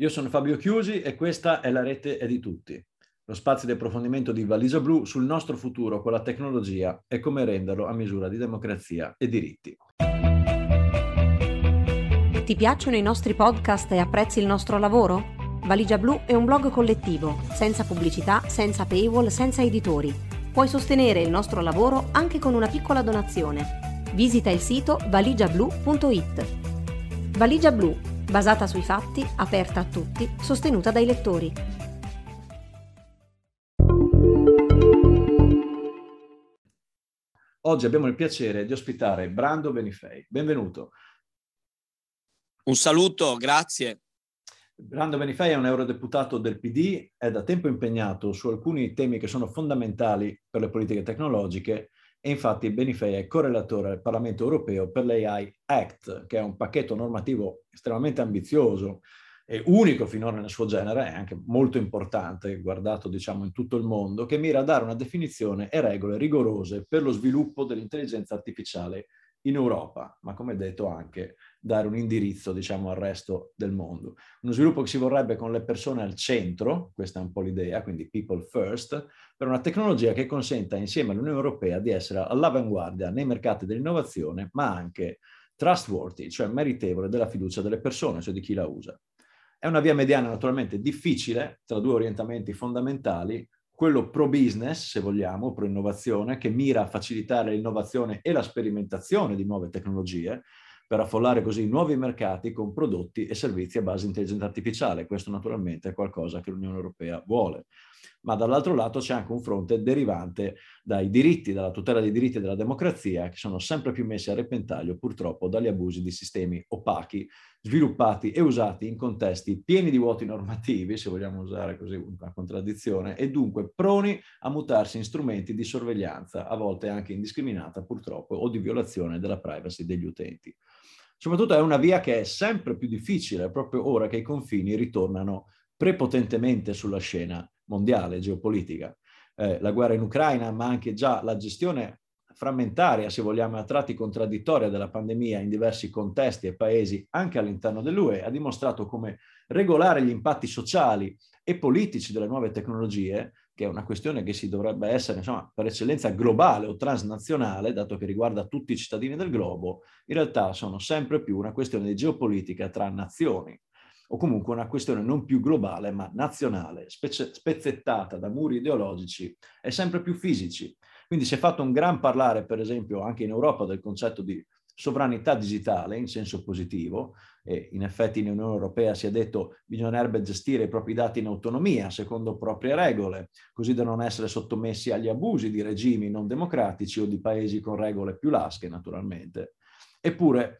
Io sono Fabio Chiusi e questa è la rete è di tutti, lo spazio di approfondimento di Valigia Blu sul nostro futuro con la tecnologia e come renderlo a misura di democrazia e diritti. Ti piacciono i nostri podcast e apprezzi il nostro lavoro? Valigia Blu è un blog collettivo, senza pubblicità, senza paywall, senza editori. Puoi sostenere il nostro lavoro anche con una piccola donazione. Visita il sito valigiablu.it. Valigia Blu basata sui fatti, aperta a tutti, sostenuta dai lettori. Oggi abbiamo il piacere di ospitare Brando Benifei. Benvenuto. Un saluto, grazie. Brando Benifei è un eurodeputato del PD, è da tempo impegnato su alcuni temi che sono fondamentali per le politiche tecnologiche e infatti Benifei è correlatore al Parlamento europeo per l'AI Act, che è un pacchetto normativo estremamente ambizioso e unico finora nel suo genere, è anche molto importante, guardato diciamo in tutto il mondo, che mira a dare una definizione e regole rigorose per lo sviluppo dell'intelligenza artificiale in Europa, ma come detto anche dare un indirizzo diciamo al resto del mondo. Uno sviluppo che si vorrebbe con le persone al centro, questa è un po' l'idea, quindi people first, per una tecnologia che consenta insieme all'Unione Europea di essere all'avanguardia nei mercati dell'innovazione, ma anche trustworthy, cioè meritevole della fiducia delle persone, cioè di chi la usa. È una via mediana naturalmente difficile tra due orientamenti fondamentali, quello pro business, se vogliamo, pro innovazione, che mira a facilitare l'innovazione e la sperimentazione di nuove tecnologie, per affollare così nuovi mercati con prodotti e servizi a base intelligenza artificiale. Questo naturalmente è qualcosa che l'Unione Europea vuole ma dall'altro lato c'è anche un fronte derivante dai diritti, dalla tutela dei diritti della democrazia, che sono sempre più messi a repentaglio purtroppo dagli abusi di sistemi opachi, sviluppati e usati in contesti pieni di vuoti normativi, se vogliamo usare così una contraddizione, e dunque proni a mutarsi in strumenti di sorveglianza, a volte anche indiscriminata purtroppo, o di violazione della privacy degli utenti. Soprattutto è una via che è sempre più difficile, proprio ora che i confini ritornano prepotentemente sulla scena mondiale, geopolitica. Eh, la guerra in Ucraina, ma anche già la gestione frammentaria, se vogliamo, a tratti contraddittoria della pandemia in diversi contesti e paesi, anche all'interno dell'UE, ha dimostrato come regolare gli impatti sociali e politici delle nuove tecnologie, che è una questione che si dovrebbe essere, insomma, per eccellenza globale o transnazionale, dato che riguarda tutti i cittadini del globo, in realtà sono sempre più una questione di geopolitica tra nazioni o comunque una questione non più globale ma nazionale, spezze- spezzettata da muri ideologici e sempre più fisici. Quindi si è fatto un gran parlare, per esempio, anche in Europa del concetto di sovranità digitale in senso positivo e in effetti in Unione Europea si è detto che bisognerebbe gestire i propri dati in autonomia secondo proprie regole, così da non essere sottomessi agli abusi di regimi non democratici o di paesi con regole più lasche naturalmente. Eppure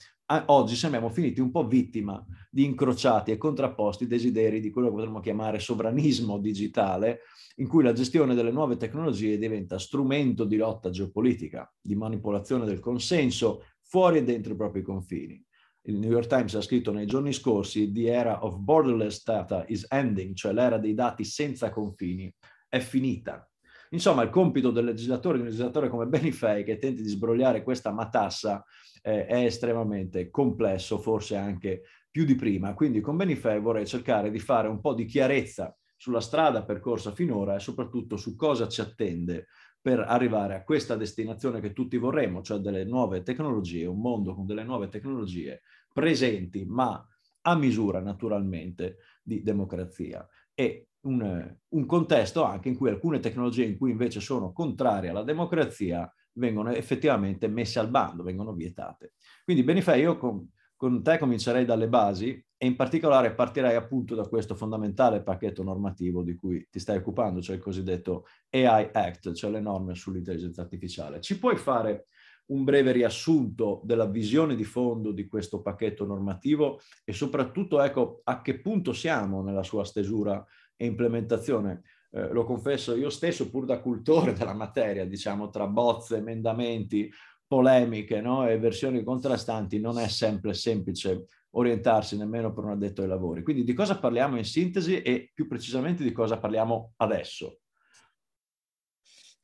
oggi sembriamo finiti un po' vittima di incrociati e contrapposti desideri di quello che potremmo chiamare sovranismo digitale, in cui la gestione delle nuove tecnologie diventa strumento di lotta geopolitica, di manipolazione del consenso fuori e dentro i propri confini. Il New York Times ha scritto nei giorni scorsi The era of borderless data is ending, cioè l'era dei dati senza confini è finita. Insomma, il compito del legislatore, di un legislatore come Benifei, che tenti di sbrogliare questa matassa, eh, è estremamente complesso, forse anche più di prima. Quindi con Benifei vorrei cercare di fare un po' di chiarezza sulla strada percorsa finora e soprattutto su cosa ci attende per arrivare a questa destinazione che tutti vorremmo, cioè delle nuove tecnologie, un mondo con delle nuove tecnologie presenti, ma a misura naturalmente di democrazia. E un, un contesto anche in cui alcune tecnologie in cui invece sono contrarie alla democrazia vengono effettivamente messe al bando, vengono vietate. Quindi Benifei, io con, con te comincerei dalle basi e in particolare partirei appunto da questo fondamentale pacchetto normativo di cui ti stai occupando, cioè il cosiddetto AI Act, cioè le norme sull'intelligenza artificiale. Ci puoi fare un breve riassunto della visione di fondo di questo pacchetto normativo e soprattutto ecco a che punto siamo nella sua stesura e implementazione? eh, lo confesso io stesso, pur da cultore della materia, diciamo, tra bozze, emendamenti, polemiche no? e versioni contrastanti, non è sempre semplice orientarsi nemmeno per un addetto ai lavori. Quindi di cosa parliamo in sintesi e più precisamente di cosa parliamo adesso?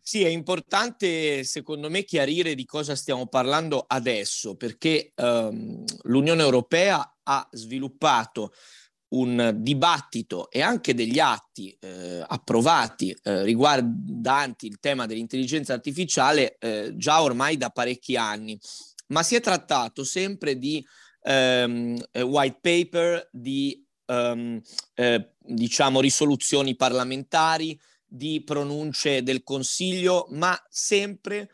Sì, è importante secondo me chiarire di cosa stiamo parlando adesso, perché um, l'Unione Europea ha sviluppato un dibattito e anche degli atti eh, approvati eh, riguardanti il tema dell'intelligenza artificiale eh, già ormai da parecchi anni, ma si è trattato sempre di ehm, eh, white paper, di ehm, eh, diciamo risoluzioni parlamentari, di pronunce del Consiglio, ma sempre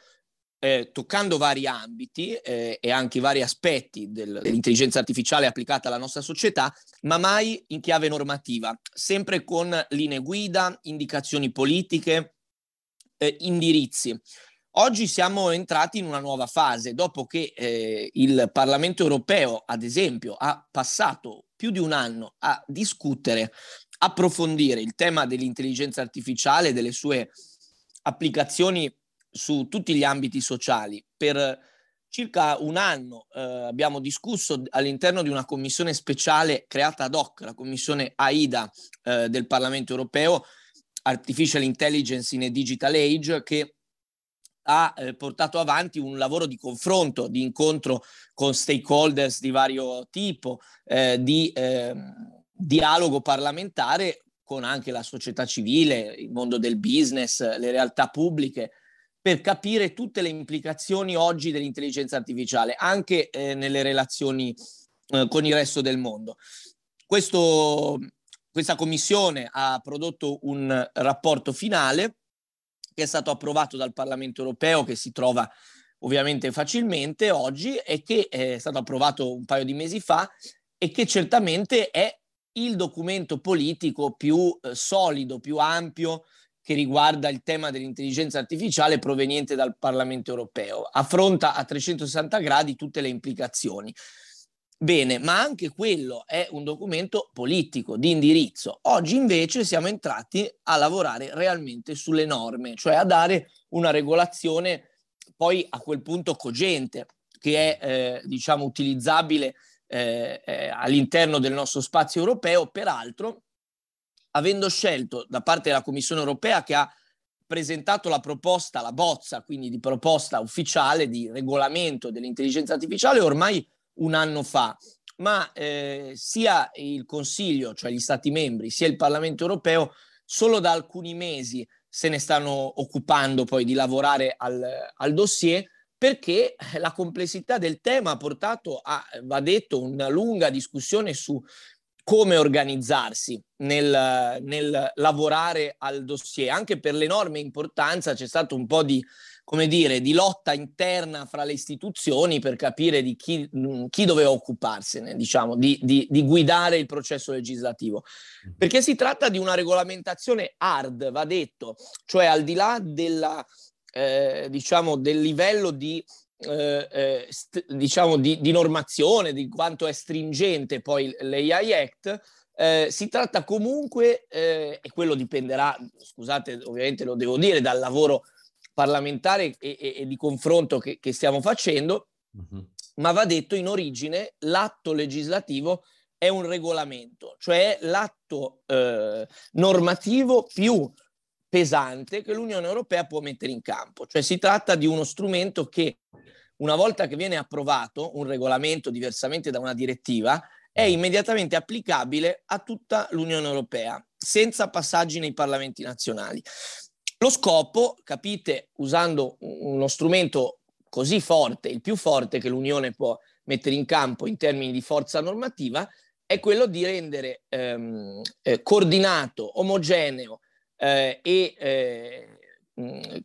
eh, toccando vari ambiti eh, e anche vari aspetti del, dell'intelligenza artificiale applicata alla nostra società, ma mai in chiave normativa, sempre con linee guida, indicazioni politiche, eh, indirizzi. Oggi siamo entrati in una nuova fase, dopo che eh, il Parlamento europeo, ad esempio, ha passato più di un anno a discutere, approfondire il tema dell'intelligenza artificiale e delle sue applicazioni su tutti gli ambiti sociali. Per circa un anno eh, abbiamo discusso all'interno di una commissione speciale creata ad hoc, la commissione AIDA eh, del Parlamento europeo, Artificial Intelligence in a Digital Age, che ha eh, portato avanti un lavoro di confronto, di incontro con stakeholders di vario tipo, eh, di ehm, dialogo parlamentare con anche la società civile, il mondo del business, le realtà pubbliche, per capire tutte le implicazioni oggi dell'intelligenza artificiale, anche eh, nelle relazioni eh, con il resto del mondo. Questo, questa commissione ha prodotto un rapporto finale che è stato approvato dal Parlamento europeo, che si trova ovviamente facilmente oggi e che è stato approvato un paio di mesi fa e che certamente è il documento politico più eh, solido, più ampio che riguarda il tema dell'intelligenza artificiale proveniente dal Parlamento europeo. Affronta a 360 gradi tutte le implicazioni. Bene, ma anche quello è un documento politico di indirizzo. Oggi invece siamo entrati a lavorare realmente sulle norme, cioè a dare una regolazione poi a quel punto cogente, che è eh, diciamo utilizzabile eh, eh, all'interno del nostro spazio europeo, peraltro avendo scelto da parte della Commissione europea che ha presentato la proposta, la bozza quindi di proposta ufficiale di regolamento dell'intelligenza artificiale ormai un anno fa, ma eh, sia il Consiglio, cioè gli Stati membri, sia il Parlamento europeo solo da alcuni mesi se ne stanno occupando poi di lavorare al, al dossier perché la complessità del tema ha portato a, va detto, una lunga discussione su come organizzarsi nel, nel, lavorare al dossier. Anche per l'enorme importanza c'è stato un po' di, come dire, di lotta interna fra le istituzioni per capire di chi, mm, chi doveva occuparsene, diciamo, di, di, di, guidare il processo legislativo. Mm-hmm. Perché si tratta di una regolamentazione hard, va detto, cioè al di là della, eh, diciamo, del livello di eh, eh, st- diciamo di, di, normazione, di quanto è stringente poi l'AI Act, eh, si tratta comunque, eh, e quello dipenderà, scusate, ovviamente lo devo dire, dal lavoro parlamentare e, e, e di confronto che, che stiamo facendo, uh-huh. ma va detto in origine l'atto legislativo è un regolamento, cioè l'atto eh, normativo più pesante che l'Unione Europea può mettere in campo. Cioè si tratta di uno strumento che una volta che viene approvato un regolamento diversamente da una direttiva, è immediatamente applicabile a tutta l'Unione Europea, senza passaggi nei parlamenti nazionali. Lo scopo, capite, usando uno strumento così forte, il più forte che l'Unione può mettere in campo in termini di forza normativa, è quello di rendere ehm, eh, coordinato, omogeneo eh, e eh,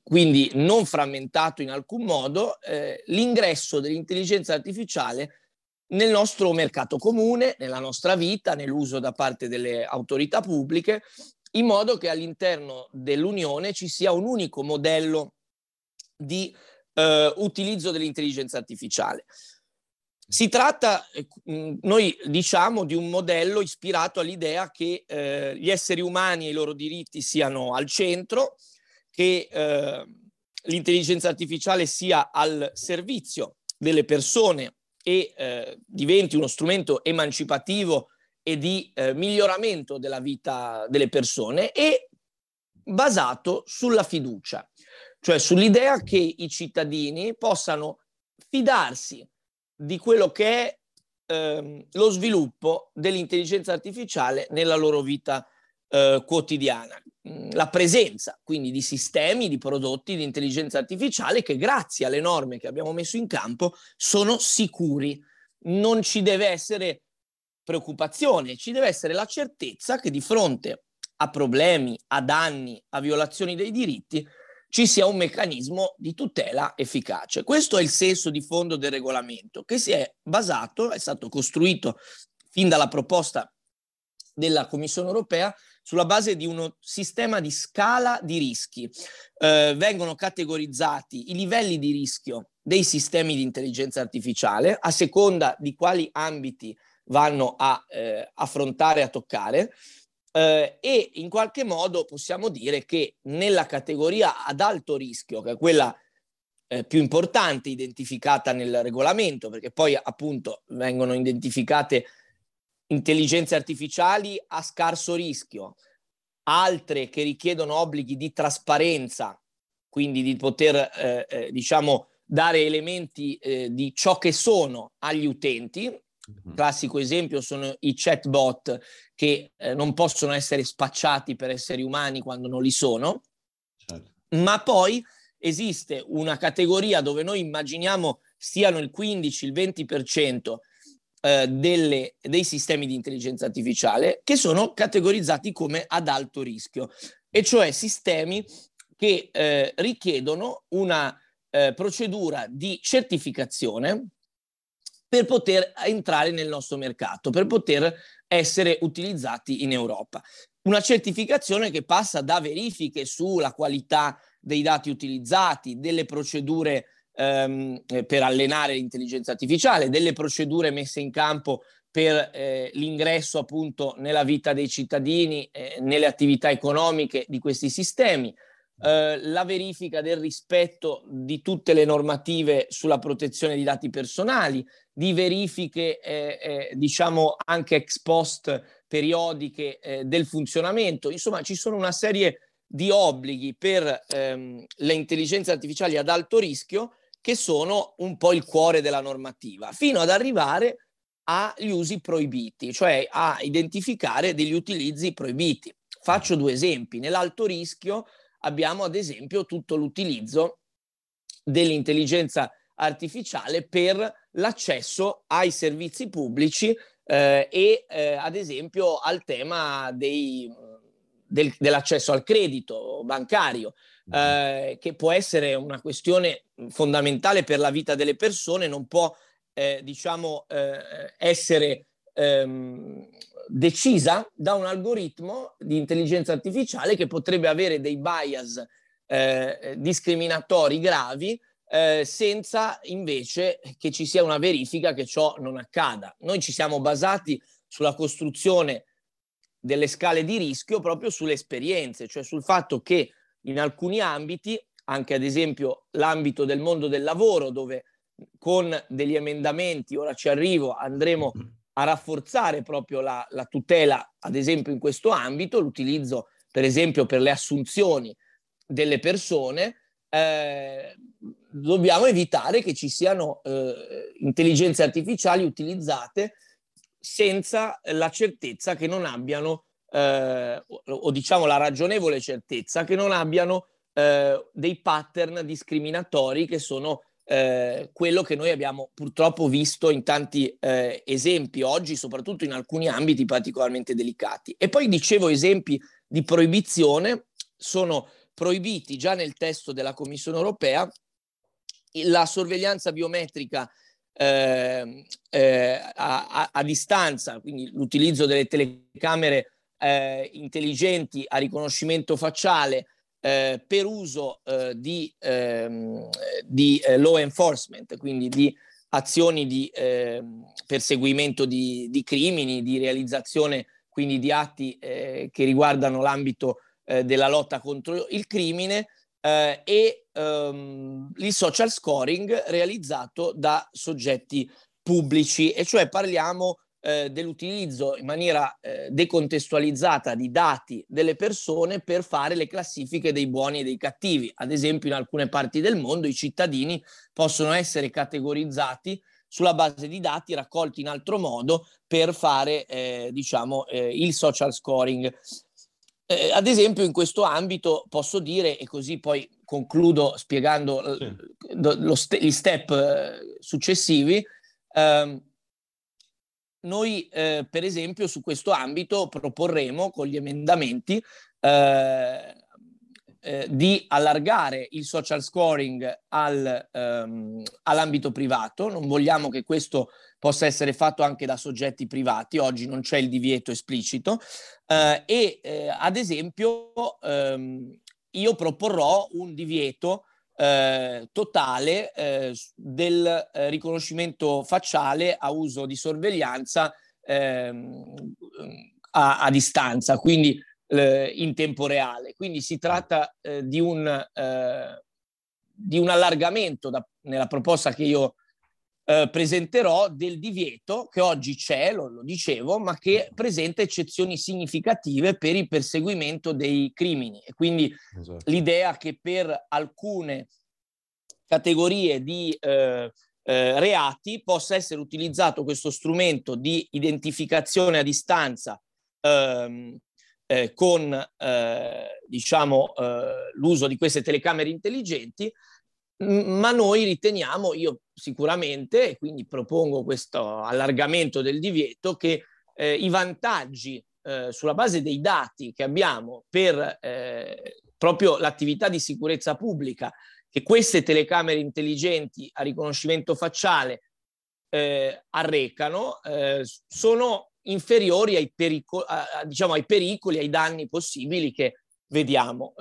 quindi non frammentato in alcun modo eh, l'ingresso dell'intelligenza artificiale nel nostro mercato comune, nella nostra vita, nell'uso da parte delle autorità pubbliche, in modo che all'interno dell'Unione ci sia un unico modello di eh, utilizzo dell'intelligenza artificiale. Si tratta, eh, noi diciamo, di un modello ispirato all'idea che eh, gli esseri umani e i loro diritti siano al centro, che eh, l'intelligenza artificiale sia al servizio delle persone e eh, diventi uno strumento emancipativo e di eh, miglioramento della vita delle persone e basato sulla fiducia, cioè sull'idea che i cittadini possano fidarsi di quello che è ehm, lo sviluppo dell'intelligenza artificiale nella loro vita eh, quotidiana. Mm, la presenza quindi di sistemi, di prodotti di intelligenza artificiale che grazie alle norme che abbiamo messo in campo sono sicuri. Non ci deve essere preoccupazione, ci deve essere la certezza che di fronte a problemi, a danni, a violazioni dei diritti, ci sia un meccanismo di tutela efficace. Questo è il senso di fondo del regolamento che si è basato, è stato costruito fin dalla proposta della Commissione europea sulla base di uno sistema di scala di rischi. Eh, vengono categorizzati i livelli di rischio dei sistemi di intelligenza artificiale a seconda di quali ambiti vanno a eh, affrontare, a toccare. Eh, e in qualche modo possiamo dire che nella categoria ad alto rischio, che è quella eh, più importante identificata nel regolamento, perché poi appunto vengono identificate intelligenze artificiali a scarso rischio, altre che richiedono obblighi di trasparenza, quindi di poter, eh, eh, diciamo, dare elementi eh, di ciò che sono agli utenti. Mm-hmm. Classico esempio sono i chatbot che eh, non possono essere spacciati per esseri umani quando non li sono, certo. ma poi esiste una categoria dove noi immaginiamo siano il 15, il 20% eh, delle, dei sistemi di intelligenza artificiale che sono categorizzati come ad alto rischio, e cioè sistemi che eh, richiedono una eh, procedura di certificazione per poter entrare nel nostro mercato, per poter essere utilizzati in Europa. Una certificazione che passa da verifiche sulla qualità dei dati utilizzati, delle procedure ehm, eh, per allenare l'intelligenza artificiale, delle procedure messe in campo per eh, l'ingresso appunto nella vita dei cittadini, eh, nelle attività economiche di questi sistemi, eh, la verifica del rispetto di tutte le normative sulla protezione di dati personali, di verifiche eh, eh, diciamo anche ex post periodiche del funzionamento, insomma ci sono una serie di obblighi per ehm, le intelligenze artificiali ad alto rischio che sono un po' il cuore della normativa, fino ad arrivare agli usi proibiti, cioè a identificare degli utilizzi proibiti. Faccio due esempi. Nell'alto rischio abbiamo ad esempio tutto l'utilizzo dell'intelligenza artificiale per l'accesso ai servizi pubblici eh, e eh, ad esempio al tema dei, del, dell'accesso al credito bancario. Eh, che può essere una questione fondamentale per la vita delle persone, non può, eh, diciamo, eh, essere ehm, decisa da un algoritmo di intelligenza artificiale che potrebbe avere dei bias eh, discriminatori gravi eh, senza invece che ci sia una verifica che ciò non accada. Noi ci siamo basati sulla costruzione delle scale di rischio proprio sulle esperienze, cioè sul fatto che in alcuni ambiti, anche ad esempio l'ambito del mondo del lavoro, dove con degli emendamenti, ora ci arrivo, andremo a rafforzare proprio la, la tutela, ad esempio in questo ambito, l'utilizzo per esempio per le assunzioni delle persone, eh, dobbiamo evitare che ci siano eh, intelligenze artificiali utilizzate senza la certezza che non abbiano eh, o, o, diciamo la ragionevole certezza che non abbiano eh, dei pattern discriminatori che sono eh, quello che noi abbiamo purtroppo visto in tanti eh, esempi oggi, soprattutto in alcuni ambiti particolarmente delicati. E poi dicevo esempi di proibizione, sono proibiti già nel testo della Commissione europea la sorveglianza biometrica eh, eh, a, a, a, distanza, quindi l'utilizzo delle telecamere eh, intelligenti a riconoscimento facciale eh, per uso eh, di, ehm, di eh, law enforcement, quindi di azioni di ehm, perseguimento di, di, crimini, di realizzazione quindi di atti eh, che riguardano l'ambito eh, della lotta contro il crimine e um, il social scoring realizzato da soggetti pubblici, e cioè parliamo eh, dell'utilizzo in maniera eh, decontestualizzata di dati delle persone per fare le classifiche dei buoni e dei cattivi. Ad esempio, in alcune parti del mondo i cittadini possono essere categorizzati sulla base di dati raccolti in altro modo per fare eh, diciamo, eh, il social scoring. Eh, ad esempio in questo ambito posso dire, e così poi concludo spiegando sì. lo, st- gli step eh, successivi, ehm, noi eh, per esempio su questo ambito proporremo con gli emendamenti eh, eh, di allargare il social scoring al, ehm, all'ambito privato, non vogliamo che questo possa essere fatto anche da soggetti privati, oggi non c'è il divieto esplicito. Eh, e eh, ad esempio ehm, io proporrò un divieto eh, totale eh, del eh, riconoscimento facciale a uso di sorveglianza ehm, a, a, distanza, quindi eh, in tempo reale. Quindi si tratta eh, di, un, eh, di un allargamento da, nella proposta che io eh, presenterò del divieto che oggi c'è, lo, lo, dicevo, ma che presenta eccezioni significative per il perseguimento dei crimini. E quindi esatto. l'idea che per alcune categorie di eh, eh, reati possa essere utilizzato questo strumento di identificazione a distanza ehm, eh, con eh, diciamo, eh, l'uso di queste telecamere intelligenti, ma noi riteniamo, io sicuramente, e quindi propongo questo allargamento del divieto, che eh, i vantaggi eh, sulla base dei dati che abbiamo per eh, proprio l'attività di sicurezza pubblica, che queste telecamere intelligenti a riconoscimento facciale arrecano, sono inferiori ai, perico- a, diciamo, ai pericoli, ai danni possibili che vediamo.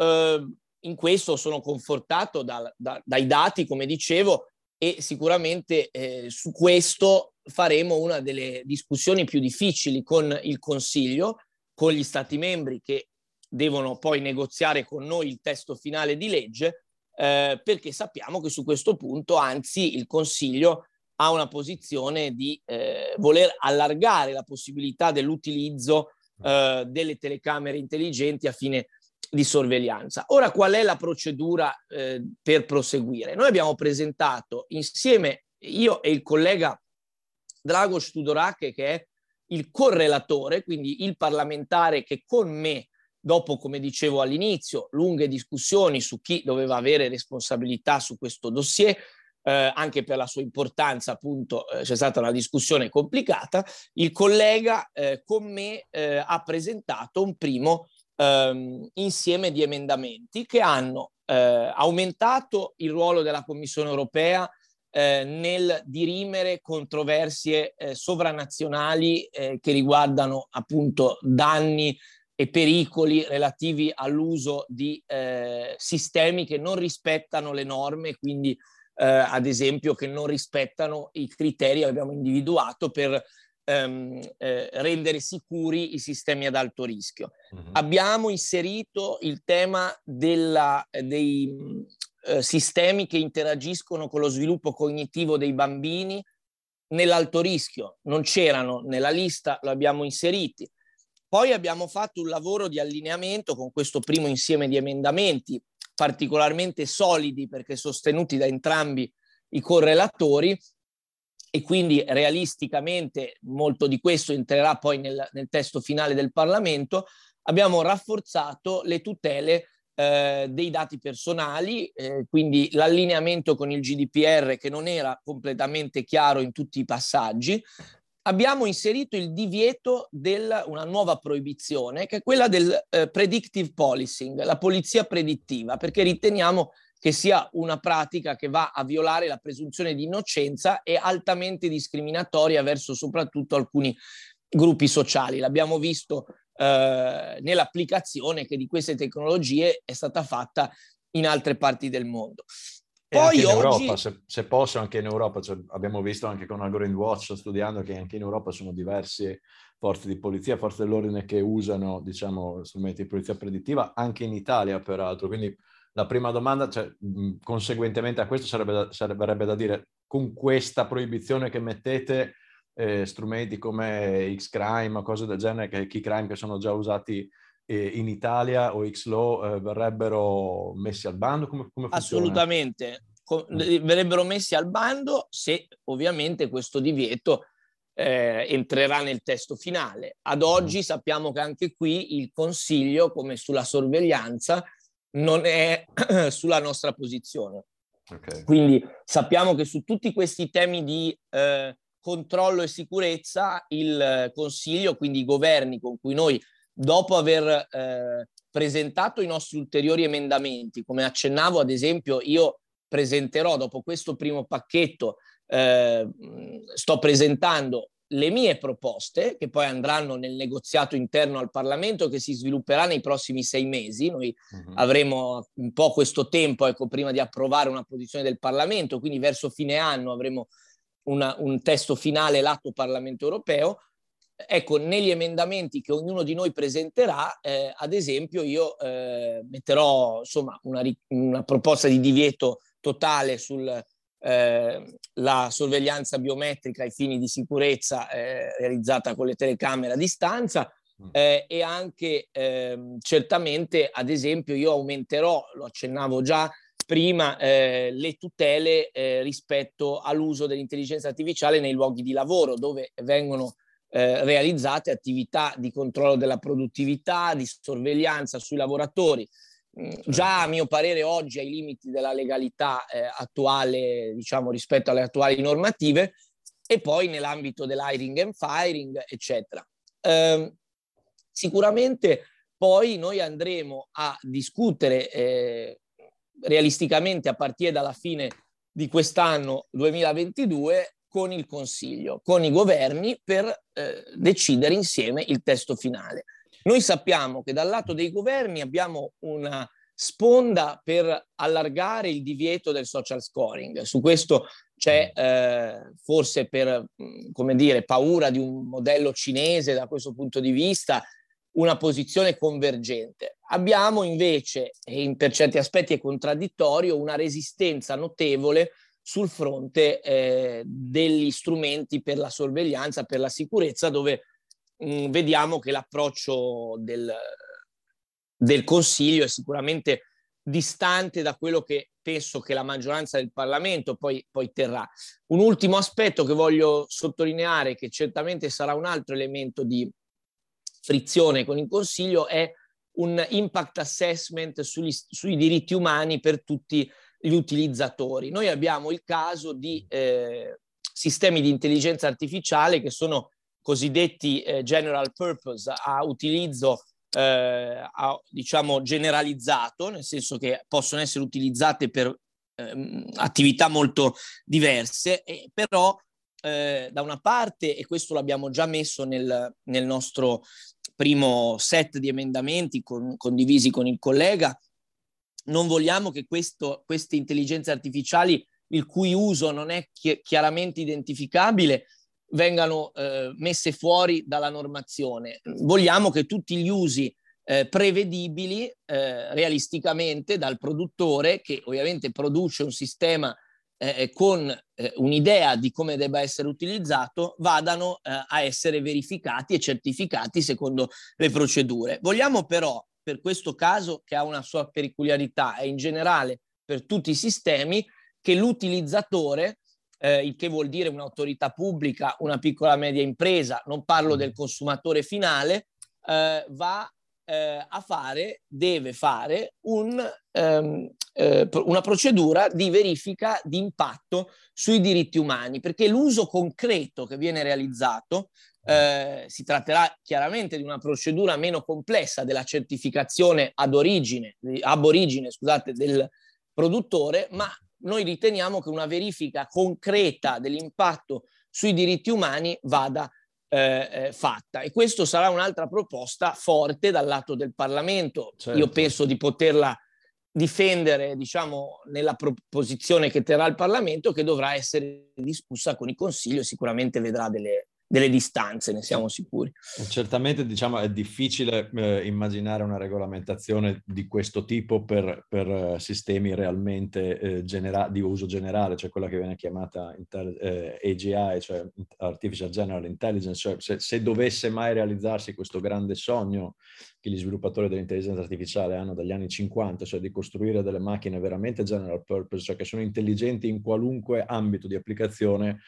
In questo sono confortato da, da, dai dati, come dicevo, e sicuramente eh, su questo faremo una delle discussioni più difficili con il Consiglio, con gli Stati membri che devono poi negoziare con noi il testo finale di legge, eh, perché sappiamo che su questo punto, anzi, il Consiglio ha una posizione di eh, voler allargare la possibilità dell'utilizzo eh, delle telecamere intelligenti a fine di sorveglianza. Ora, qual è la procedura eh, per proseguire? Noi abbiamo presentato insieme, io e il collega Dragos Tudorache, che è il correlatore, quindi il parlamentare che con me, dopo, come dicevo all'inizio, lunghe discussioni su chi doveva avere responsabilità su questo dossier, eh, anche per la sua importanza, appunto, eh, c'è stata una discussione complicata, il collega eh, con me eh, ha presentato un primo ehm, insieme di emendamenti che hanno eh, aumentato il ruolo della Commissione europea eh, nel dirimere controversie sovranazionali che riguardano appunto danni e pericoli relativi all'uso di sistemi che non rispettano le norme, quindi eh, ad esempio, che non rispettano i criteri che abbiamo individuato per ehm, eh, rendere sicuri i sistemi ad alto rischio. Uh-huh. Abbiamo inserito il tema della, dei eh, sistemi che interagiscono con lo sviluppo cognitivo dei bambini nell'alto rischio. Non c'erano nella lista, lo abbiamo inseriti. Poi abbiamo fatto un lavoro di allineamento con questo primo insieme di emendamenti particolarmente solidi perché sostenuti da entrambi i correlatori e quindi realisticamente molto di questo entrerà poi nel, nel testo finale del Parlamento, abbiamo rafforzato le tutele eh, dei dati personali, eh, quindi l'allineamento con il GDPR che non era completamente chiaro in tutti i passaggi, abbiamo inserito il divieto di una nuova proibizione, che è quella del eh, predictive policing, la polizia predittiva, perché riteniamo che sia una pratica che va a violare la presunzione di innocenza e altamente discriminatoria verso soprattutto alcuni gruppi sociali. L'abbiamo visto eh, nell'applicazione che di queste tecnologie è stata fatta in altre parti del mondo. Poi in oggi... Europa, se, se, posso, anche in Europa, cioè, abbiamo visto anche con Algorithm Watch studiando che anche in Europa sono diverse forze di polizia, forze dell'ordine che usano, diciamo, strumenti di polizia predittiva, anche in Italia peraltro. Quindi la prima domanda, cioè, conseguentemente a questo sarebbe da, sarebbe da dire, con questa proibizione che mettete, eh, strumenti come X-Crime o cose del genere, che Key-Crime che sono già usati eh, in Italia o X-Law eh, verrebbero messi al bando? Come, come Assolutamente. mm. verrebbero messi al bando se ovviamente questo divieto eh, entrerà nel testo finale. Ad mm. oggi sappiamo che anche qui il Consiglio, come sulla sorveglianza, non è sulla nostra posizione. Okay. Quindi sappiamo che su tutti questi temi di eh, controllo e sicurezza il Consiglio, quindi i governi con cui noi, dopo aver eh, presentato i nostri ulteriori emendamenti, come accennavo ad esempio, io presenterò dopo questo primo pacchetto, eh, sto presentando le mie proposte, che poi andranno nel negoziato interno al Parlamento, che si svilupperà nei prossimi sei mesi. Noi uh-huh. avremo un po' questo tempo, ecco, prima di approvare una posizione del Parlamento, quindi verso fine anno avremo una, un testo finale l'atto Parlamento europeo. Ecco, negli emendamenti che ognuno di noi presenterà, eh, ad esempio, io eh, metterò insomma una, una proposta di divieto totale sul, eh, la sorveglianza biometrica ai fini di sicurezza eh, realizzata con le telecamere a distanza mm. eh, e anche ehm, certamente, ad esempio, io aumenterò, lo accennavo già prima, eh, le tutele eh, rispetto all'uso dell'intelligenza artificiale nei luoghi di lavoro dove vengono eh, realizzate attività di controllo della produttività, di sorveglianza sui lavoratori. Già a mio parere oggi ai limiti della legalità eh, attuale, diciamo rispetto alle attuali normative, e poi nell'ambito dell'hiring and firing, eccetera. Eh, sicuramente poi noi andremo a discutere eh, realisticamente a partire dalla fine di quest'anno 2022 con il Consiglio, con i governi per eh, decidere insieme il testo finale. Noi sappiamo che dal lato dei governi abbiamo una sponda per allargare il divieto del social scoring. Su questo c'è eh, forse per, mm, come dire, paura di un modello cinese da questo punto di vista, una posizione convergente. Abbiamo invece, e in per certi aspetti è contraddittorio, una resistenza notevole sul fronte eh, degli strumenti per la sorveglianza, per la sicurezza, dove mh, mm, vediamo che l'approccio del, del Consiglio è sicuramente distante da quello che penso che la maggioranza del Parlamento poi, poi, terrà. Un ultimo aspetto che voglio sottolineare, che certamente sarà un altro elemento di frizione con il Consiglio, è un impact assessment sugli, sui diritti umani per tutti gli utilizzatori. Noi abbiamo il caso di eh, sistemi di intelligenza artificiale che sono cosiddetti eh, general purpose a utilizzo eh, a, diciamo generalizzato, nel senso che possono essere utilizzate per ehm, attività molto diverse, e, però eh, da una parte, e questo l'abbiamo già messo nel, nel nostro primo set di emendamenti con, condivisi con il collega, non vogliamo che questo, queste intelligenze artificiali, il cui uso non è chi- chiaramente identificabile, vengano eh, messe fuori dalla normazione. Vogliamo che tutti gli usi eh, prevedibili eh, realisticamente dal produttore, che ovviamente produce un sistema eh, con eh, un'idea di come debba essere utilizzato, vadano a essere verificati e certificati secondo le procedure. Vogliamo però, per questo caso che ha una sua peculiarità e in generale per tutti i sistemi, che l'utilizzatore eh, il che vuol dire un'autorità pubblica, una piccola media impresa, non parlo del consumatore finale, eh, va eh, a fare, deve fare un, ehm, eh, una procedura di verifica di impatto sui diritti umani, perché l'uso concreto che viene realizzato eh, si tratterà chiaramente di una procedura meno complessa della certificazione ad origine, ab origine scusate, del produttore, ma noi riteniamo che una verifica concreta dell'impatto sui diritti umani vada eh, eh, fatta e questo sarà un'altra proposta forte dal lato del Parlamento. Certo. Io penso di poterla difendere, diciamo, nella proposizione che terrà il Parlamento, che dovrà essere discussa con il Consiglio e sicuramente vedrà delle, delle distanze, ne siamo sicuri. Certamente diciamo, è difficile eh, immaginare una regolamentazione di questo tipo per, per uh, sistemi realmente eh, genera- di uso generale, cioè quella che viene chiamata intel- eh, AGI, cioè Artificial General Intelligence, cioè se, se, dovesse mai realizzarsi questo grande sogno che gli sviluppatori dell'intelligenza artificiale hanno dagli anni 50, cioè di costruire delle macchine veramente general purpose, cioè che sono intelligenti in qualunque ambito di applicazione,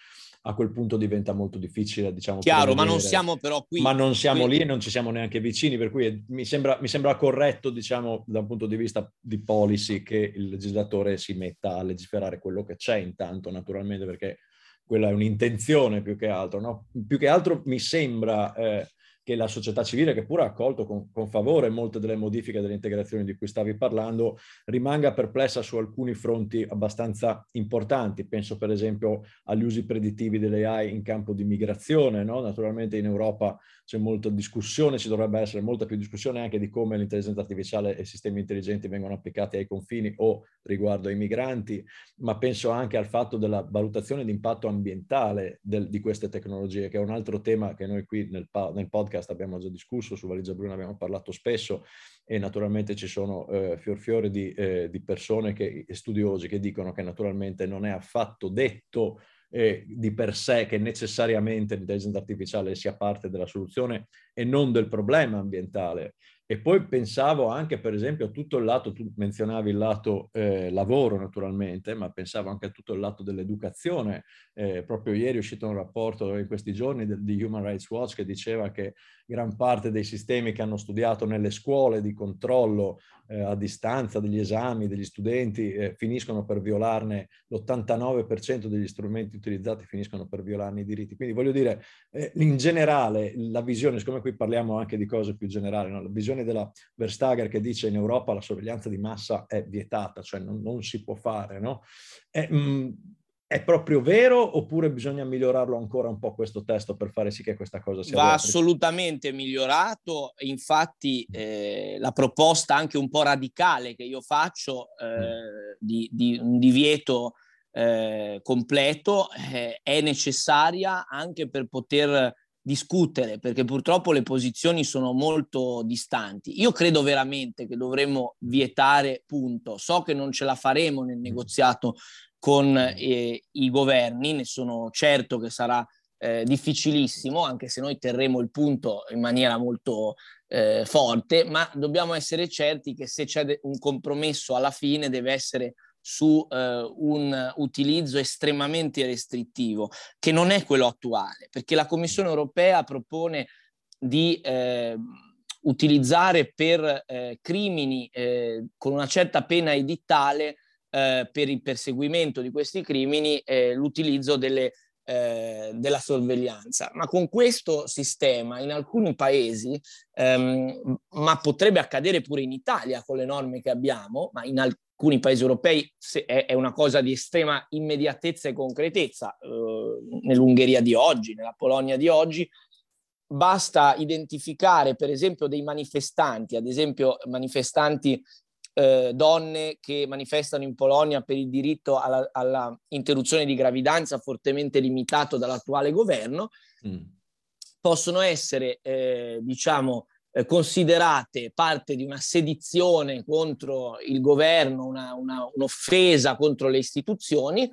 a quel punto diventa molto difficile, diciamo. Chiaro, ma non siamo però qui. Ma non siamo qui. lì e non ci siamo neanche vicini, per cui mi sembra, mi sembra corretto, diciamo, da un punto di vista di policy, che il legislatore si metta a legiferare quello che c'è intanto, naturalmente, perché quella è un'intenzione più che altro, no? Più che altro mi sembra... Eh, che la società civile, che pure ha accolto con, con favore molte delle modifiche delle integrazioni di cui stavi parlando, rimanga perplessa su alcuni fronti abbastanza importanti. Penso per esempio agli usi predittivi delle AI in campo di migrazione. No? Naturalmente in Europa c'è molta discussione, ci dovrebbe essere molta più discussione anche di come l'intelligenza artificiale e i sistemi intelligenti vengono applicati ai confini o riguardo ai migranti, ma penso anche al fatto della valutazione di impatto ambientale del, di queste tecnologie, che è un altro tema che noi qui nel, nel podcast abbiamo già discusso, su Valigia Bruna abbiamo parlato spesso e naturalmente ci sono eh, fior fiori di, eh, di persone che, studiosi che dicono che naturalmente non è affatto detto eh, di per sé che necessariamente l'intelligenza artificiale sia parte della soluzione e non del problema ambientale. E poi pensavo anche, per esempio, a tutto il lato, tu menzionavi il lato eh, lavoro naturalmente, ma pensavo anche a tutto il lato dell'educazione. Eh, proprio ieri è uscito un rapporto in questi giorni di Human Rights Watch che diceva che gran parte dei sistemi che hanno studiato nelle scuole di controllo eh, a distanza degli esami degli studenti eh, finiscono per violarne l'89% degli strumenti utilizzati finiscono per violarne i diritti. Quindi voglio dire, eh, in generale la visione, siccome qui parliamo anche di cose più generali, no? la visione della Verstager che dice in Europa la sorveglianza di massa è vietata, cioè non, non si può fare, no? È, mh, mm, è proprio vero oppure bisogna migliorarlo ancora un po' questo testo per fare sì che questa cosa sia Va vera? assolutamente migliorato, infatti eh, la proposta anche un po' radicale che io faccio eh, mm. di, di, un divieto eh, completo eh, è necessaria anche per poter discutere, perché purtroppo le posizioni sono molto distanti. Io credo veramente che dovremmo vietare, punto. So che non ce la faremo nel mm. negoziato con eh, i governi, ne sono certo che sarà eh, difficilissimo, anche se noi terremo il punto in maniera molto eh, forte, ma dobbiamo essere certi che se c'è un compromesso alla fine deve essere su eh, un utilizzo estremamente restrittivo, che non è quello attuale, perché la Commissione europea propone di eh, utilizzare per eh, crimini con una certa pena edittale eh, per il perseguimento di questi crimini eh, l'utilizzo delle, eh, della sorveglianza. Ma con questo sistema in alcuni paesi, ehm, ma potrebbe accadere pure in Italia con le norme che abbiamo, ma in alcuni paesi europei è, una cosa di estrema immediatezza e concretezza, eh, nell'Ungheria di oggi, nella Polonia di oggi, basta identificare per esempio dei manifestanti, ad esempio manifestanti eh, donne che manifestano in Polonia per il diritto alla, alla interruzione di gravidanza fortemente limitato dall'attuale governo, mm. possono essere, eh, diciamo, eh, considerate parte di una sedizione contro il governo, una, una, un'offesa contro le istituzioni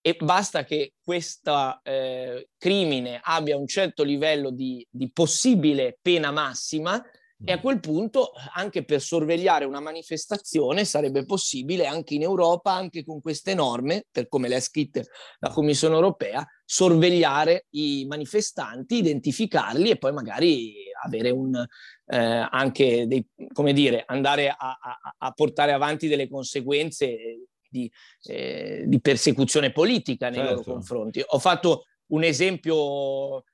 e basta che questo eh, crimine abbia un certo livello di, di possibile pena massima e a quel punto, anche per sorvegliare una manifestazione, sarebbe possibile anche in Europa, anche con queste norme, per come le ha scritte la Commissione europea, sorvegliare i manifestanti, identificarli e poi magari avere un, eh, anche dei, come dire, andare a, a, a portare avanti delle conseguenze di, eh, di persecuzione politica nei certo. loro confronti. Ho fatto un esempio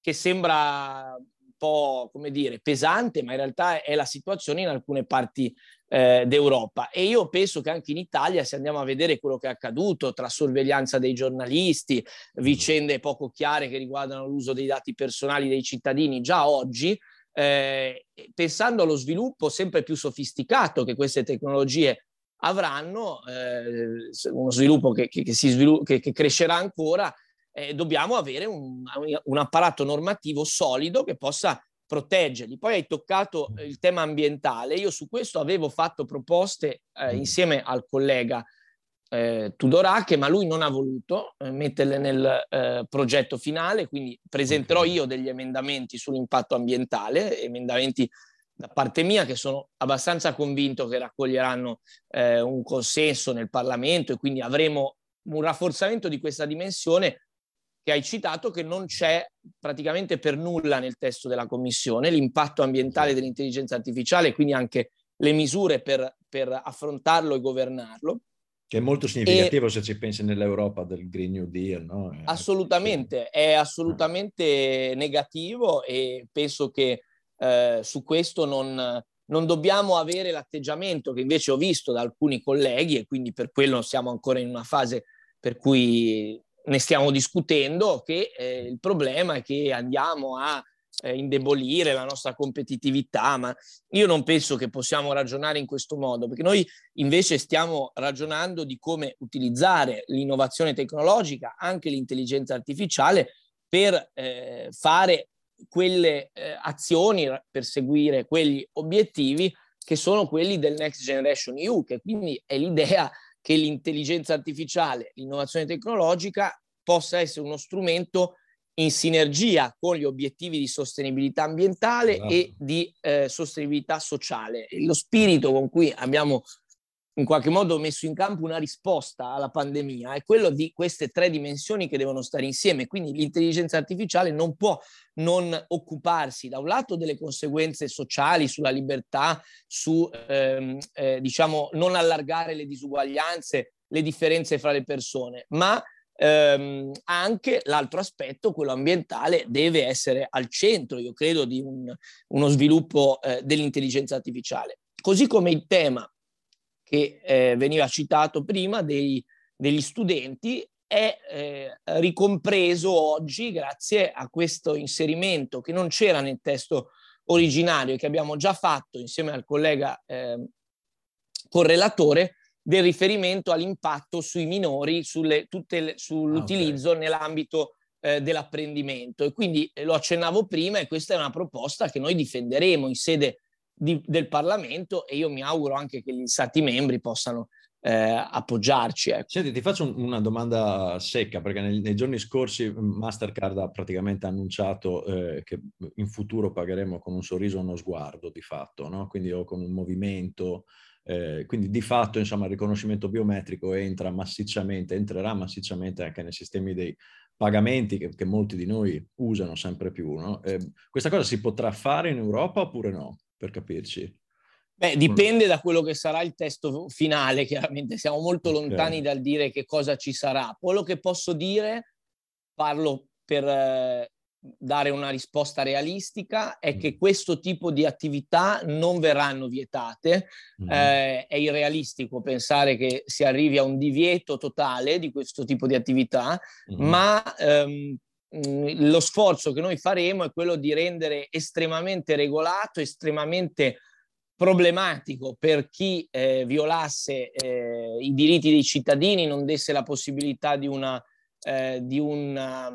che sembra po', come dire, pesante, ma in realtà è la situazione in alcune parti eh, d'Europa. E io penso che anche in Italia, se andiamo a vedere quello che è accaduto tra sorveglianza dei giornalisti, vicende poco chiare che riguardano l'uso dei dati personali dei cittadini, già oggi, eh, pensando allo sviluppo sempre più sofisticato che queste tecnologie avranno, eh, uno sviluppo che, che, che, svilu- che crescerà ancora, eh, dobbiamo avere un, un, apparato normativo solido che possa proteggerli. Poi hai toccato il tema ambientale. Io su questo avevo fatto proposte eh, insieme al collega eh, Tudorache, ma lui non ha voluto eh, metterle nel eh, progetto finale, quindi presenterò io degli emendamenti sull'impatto ambientale, emendamenti da parte mia che sono abbastanza convinto che raccoglieranno eh, un consenso nel Parlamento e quindi avremo un rafforzamento di questa dimensione che hai citato che non c'è praticamente per nulla nel testo della Commissione, l'impatto ambientale dell'intelligenza artificiale, quindi anche le misure per, per affrontarlo e governarlo. Che è molto significativo e, se ci pensi nell'Europa del Green New Deal, no? Assolutamente, è assolutamente negativo e penso che eh, su questo non, non dobbiamo avere l'atteggiamento che invece ho visto da alcuni colleghi e quindi per quello siamo ancora in una fase per cui ne stiamo discutendo, che eh, il problema è che andiamo a eh, indebolire la nostra competitività, ma io non penso che possiamo ragionare in questo modo, perché noi invece stiamo ragionando di come utilizzare l'innovazione tecnologica, anche l'intelligenza artificiale, per eh, fare quelle eh, azioni, per seguire quegli obiettivi che sono quelli del Next Generation EU, che quindi è l'idea che l'intelligenza artificiale, l'innovazione tecnologica possa essere uno strumento in sinergia con gli obiettivi di sostenibilità ambientale esatto. e di eh, sostenibilità sociale. Lo spirito con cui abbiamo in qualche modo messo in campo una risposta alla pandemia è quello di queste tre dimensioni che devono stare insieme. Quindi l'intelligenza artificiale non può non occuparsi da un lato delle conseguenze sociali sulla libertà, su ehm, eh, diciamo non allargare le disuguaglianze, le differenze fra le persone, ma ehm, anche l'altro aspetto, quello ambientale, deve essere al centro, io credo, di un, uno sviluppo eh, dell'intelligenza artificiale. Così come il tema che eh, veniva citato prima dei, degli studenti è eh, ricompreso oggi grazie a questo inserimento che non c'era nel testo originario che abbiamo già fatto insieme al collega eh, correlatore del riferimento all'impatto sui minori, sulle, le, sull'utilizzo okay. nell'ambito eh, dell'apprendimento. E quindi eh, lo accennavo prima e questa è una proposta che noi difenderemo in sede di, del Parlamento e io mi auguro anche che gli Stati membri possano eh, appoggiarci. Ecco. Senti, ti faccio un, una domanda secca, perché nei, nei, giorni scorsi Mastercard ha praticamente annunciato eh, che in futuro pagheremo con un sorriso o uno sguardo, di fatto, no? quindi o con un movimento eh, quindi di fatto insomma, il riconoscimento biometrico entra massicciamente, entrerà massicciamente anche nei sistemi dei pagamenti che, che molti di noi usano sempre più. No? Eh, questa cosa si potrà fare in Europa oppure no, per capirci? Beh, dipende da quello che sarà il testo finale, chiaramente siamo molto lontani okay. dal dire che cosa ci sarà. Quello che posso dire, parlo per, eh, dare una risposta realistica è che mm. questo tipo di attività non verranno vietate. Mm. Eh, è irrealistico pensare che si arrivi a un divieto totale di questo tipo di attività, mm. ma ehm, mm, lo sforzo che noi faremo è quello di rendere estremamente regolato, estremamente problematico per chi eh, violasse eh, i diritti dei cittadini, non desse la possibilità di una, eh, di una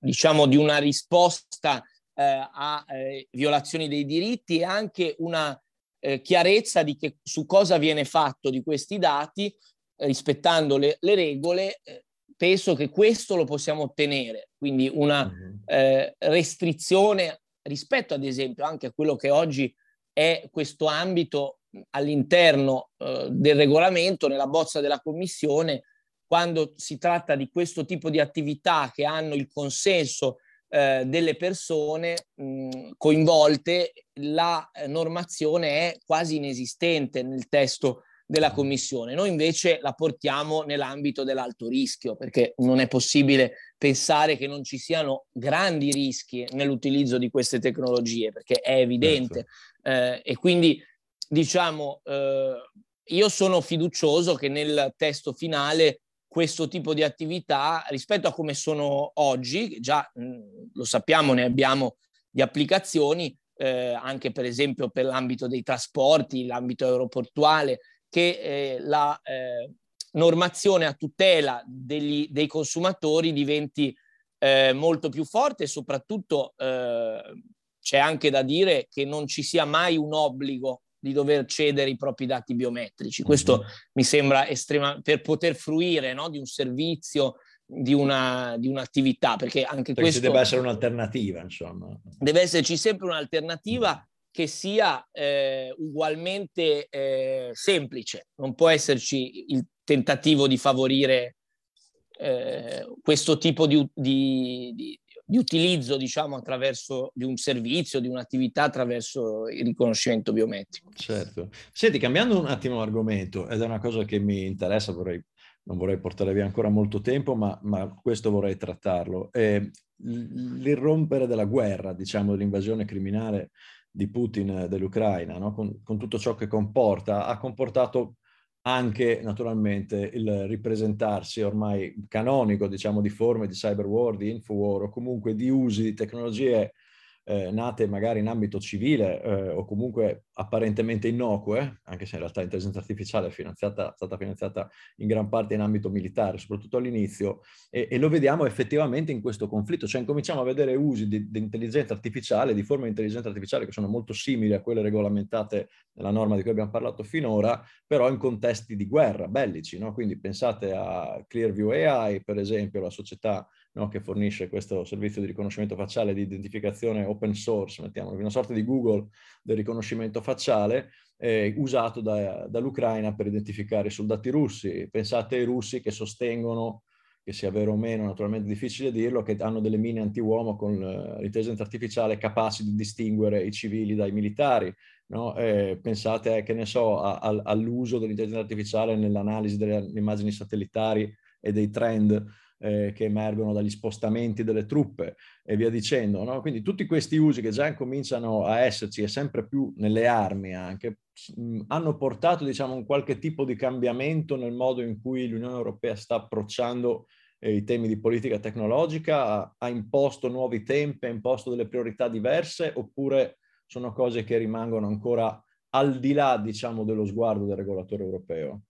diciamo, di una risposta eh, a eh, violazioni dei diritti e anche una eh, chiarezza di che, su cosa viene fatto di questi dati, rispettando le, le regole, eh, penso che questo lo possiamo ottenere. Quindi una mm-hmm. restrizione rispetto, ad esempio, anche a quello che oggi è questo ambito all'interno eh, del regolamento, nella bozza della Commissione, quando si tratta di questo tipo di attività che hanno il consenso eh, delle persone mh, coinvolte, la eh, normazione è quasi inesistente nel testo della commissione. Noi invece la portiamo nell'ambito dell'alto rischio, perché non è possibile pensare che non ci siano grandi rischi nell'utilizzo di queste tecnologie, perché è evidente. Certo. Eh, e quindi, diciamo, eh, io sono fiducioso che nel testo finale questo tipo di attività rispetto a come sono oggi, già mh, lo sappiamo, ne abbiamo di applicazioni, eh, anche per esempio per l'ambito dei trasporti, l'ambito aeroportuale, che eh, la, eh, normazione a tutela degli, dei consumatori diventi eh, molto più forte e soprattutto eh, c'è anche da dire che non ci sia mai un obbligo di dover cedere i propri dati biometrici. Questo mm-hmm. mi sembra estrema per poter fruire no, di un servizio, di, una, di un'attività, perché anche perché questo... deve essere un'alternativa, insomma. Deve esserci sempre un'alternativa mm. che sia eh, ugualmente eh, semplice. Non può esserci il tentativo di favorire eh, questo tipo di, di, di, utilizzo, diciamo, attraverso di un servizio, di un'attività attraverso il riconoscimento biometrico. Certo. Senti, cambiando un attimo argomento, ed è una cosa che mi interessa, vorrei, non vorrei portare via ancora molto tempo, ma, ma questo vorrei trattarlo. Eh, l'irrompere della guerra, diciamo, dell'invasione criminale di Putin dell'Ucraina, no? con, con tutto ciò che comporta, ha comportato anche naturalmente il ripresentarsi ormai canonico, diciamo, di forme di cyber war, di infowar o comunque di usi di tecnologie eh, nate magari in ambito civile eh, o comunque apparentemente innocue, anche se in realtà l'intelligenza artificiale è, è stata finanziata in gran parte in ambito militare, soprattutto all'inizio, e, e, lo vediamo effettivamente in questo conflitto, cioè incominciamo a vedere usi di, di intelligenza artificiale, di forme di intelligenza artificiale che sono molto simili a quelle regolamentate nella norma di cui abbiamo parlato finora, però in contesti di guerra, bellici, no? quindi pensate a Clearview AI, per esempio, la società no, che fornisce questo servizio di riconoscimento facciale di identificazione open source, mettiamo una sorta di Google del riconoscimento facciale, eh, usato da, dall'Ucraina per identificare i soldati russi. Pensate ai russi che sostengono, che sia vero o meno, naturalmente difficile dirlo, che hanno delle mine anti-uomo con uh, l'intelligenza artificiale capaci di distinguere i civili dai militari. No? Eh, pensate, eh, che ne so, a, a, all'uso dell'intelligenza artificiale nell'analisi delle immagini satellitari e dei trend eh, che emergono dagli spostamenti delle truppe e via dicendo. No? Quindi tutti questi usi che già cominciano a esserci e sempre più nelle armi anche, mh, hanno portato diciamo, un qualche tipo di cambiamento nel modo in cui l'Unione Europea sta approcciando eh, i temi di politica tecnologica, ha, ha imposto nuovi tempi, ha imposto delle priorità diverse oppure sono cose che rimangono ancora al di là, diciamo, dello sguardo del regolatore europeo?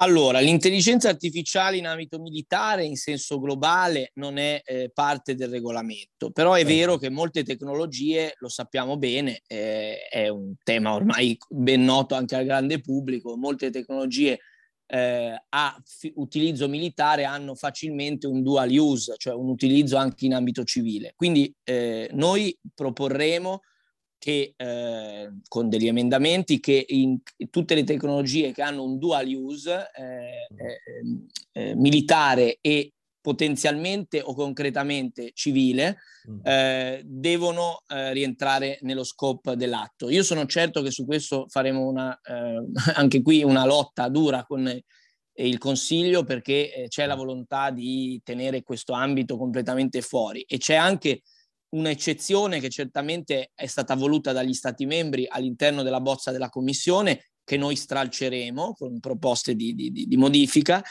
Allora, l'intelligenza artificiale in ambito militare in senso globale non è eh, parte del regolamento, però è vero ecco. che molte tecnologie, lo sappiamo bene, eh, è un tema ormai ben noto anche al grande pubblico, molte tecnologie eh, a f- utilizzo militare hanno facilmente un dual use, cioè un utilizzo anche in ambito civile. Quindi eh, noi proporremo che eh, con degli emendamenti che in tutte le tecnologie che hanno un dual use eh, eh, eh militare e potenzialmente o concretamente civile mm. eh, devono eh, rientrare nello scope dell'atto. Io sono certo che su questo faremo una, anche qui una lotta dura con il Consiglio perché c'è la volontà di tenere questo ambito completamente fuori e c'è anche un'eccezione che certamente è stata voluta dagli Stati membri all'interno della bozza della Commissione, che noi stralceremo con proposte di, di, di modifica,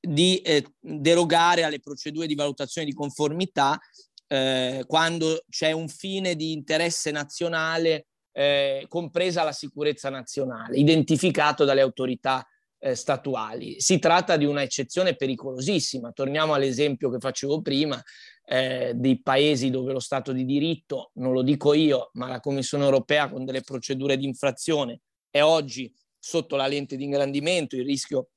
di eh, derogare alle procedure di valutazione di conformità eh, quando c'è un fine di interesse nazionale, eh, compresa la sicurezza nazionale, identificato dalle autorità eh, statuali. Si tratta di un'eccezione pericolosissima. Torniamo all'esempio che facevo prima eh, dei paesi dove lo Stato di diritto, non lo dico io, ma la Commissione europea con delle procedure di infrazione è oggi sotto la lente di ingrandimento il rischio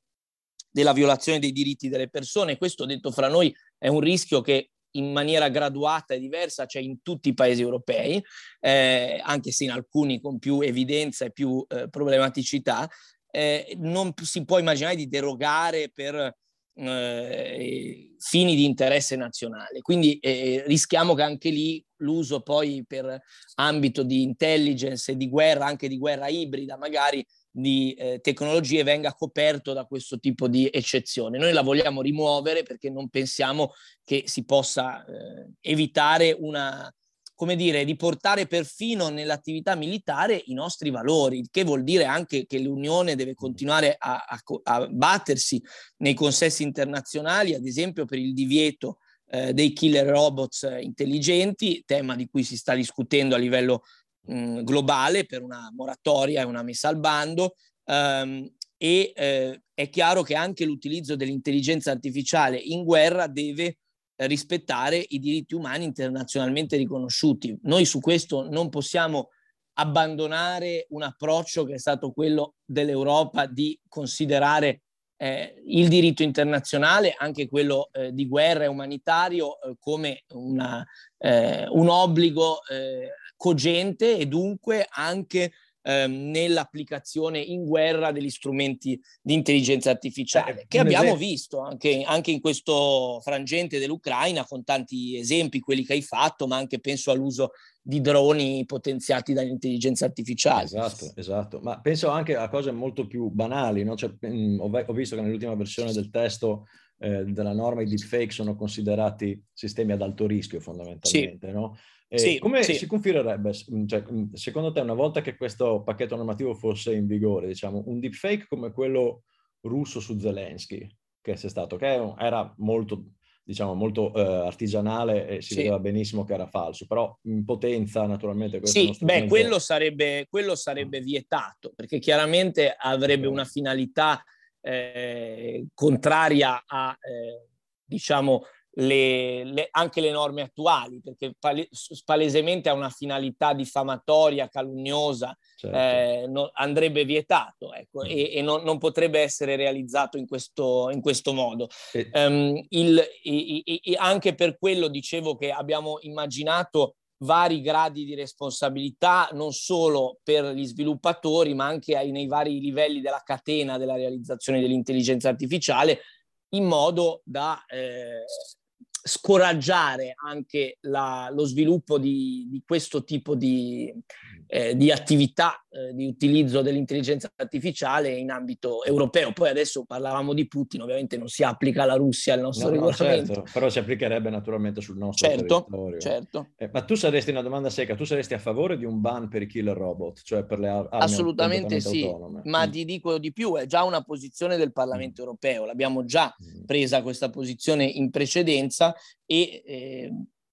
della violazione dei diritti delle persone. Questo detto fra noi è un rischio che in maniera graduata e diversa c'è in tutti i paesi europei, eh, anche se in alcuni con più evidenza e più eh, problematicità. Eh, non si può immaginare di derogare per eh, fini di interesse nazionale. Quindi eh, rischiamo che anche lì l'uso poi per ambito di intelligence e di guerra, anche di guerra ibrida magari, di eh, tecnologie venga coperto da questo tipo di eccezione. Noi la vogliamo rimuovere perché non pensiamo che si possa eh, evitare una come dire, di portare perfino nell'attività militare i nostri valori, il che vuol dire anche che l'Unione deve continuare a, a, a battersi nei consessi internazionali, ad esempio per il divieto eh, dei killer robots intelligenti, tema di cui si sta discutendo a livello mh, globale per una moratoria e una messa al bando, ehm, e eh, è chiaro che anche l'utilizzo dell'intelligenza artificiale in guerra deve rispettare i diritti umani internazionalmente riconosciuti. Noi su questo non possiamo abbandonare un approccio che è stato quello dell'Europa di considerare eh, il diritto internazionale, anche quello eh, di guerra e umanitario, eh, come una, eh, un obbligo eh, cogente e dunque anche ehm, nell'applicazione in guerra degli strumenti di intelligenza artificiale, eh, che abbiamo esempio. visto anche, anche, in questo frangente dell'Ucraina con tanti esempi, quelli che hai fatto, ma anche penso all'uso di droni potenziati dall'intelligenza artificiale. Esatto, esatto. Ma penso anche a cose molto più banali. No? Cioè, ho, visto che nell'ultima versione del testo eh, della norma i deepfake sono considerati sistemi ad alto rischio fondamentalmente. Sì. No? Sì, come sì. si configurerebbe, cioè, secondo te, una volta che questo pacchetto normativo fosse in vigore, diciamo, un deepfake come quello russo su Zelensky, che è stato, che era molto, diciamo, molto uh, artigianale e si sì. vedeva benissimo che era falso, però in potenza naturalmente... Sì, strumento... beh, quello sarebbe, quello sarebbe vietato, perché chiaramente avrebbe una finalità eh, contraria a, eh, diciamo, le, le, anche le norme attuali, perché pale, palesemente ha una finalità diffamatoria, calunnosa, certo. eh, no, andrebbe vietato ecco, mm. e, e non, non, potrebbe essere realizzato in questo, in questo modo. E... Um, il, i, i, anche per quello dicevo che abbiamo immaginato vari gradi di responsabilità, non solo per gli sviluppatori, ma anche ai, nei vari livelli della catena della realizzazione dell'intelligenza artificiale, in modo da eh, scoraggiare anche la, lo sviluppo di, di, questo tipo di, eh, di attività eh, di utilizzo dell'intelligenza artificiale in ambito europeo. Poi adesso parlavamo di Putin, ovviamente non si applica alla Russia il nostro no, regolamento. No, certo, però si applicherebbe naturalmente sul nostro certo, territorio. Certo. Eh, ma tu saresti una domanda secca, tu saresti a favore di un ban per i killer robot, cioè per le armi Assolutamente sì, autonome. Ma mm. ti dico di più, è già una posizione del Parlamento mm. europeo, l'abbiamo già mm. presa questa posizione in precedenza e eh,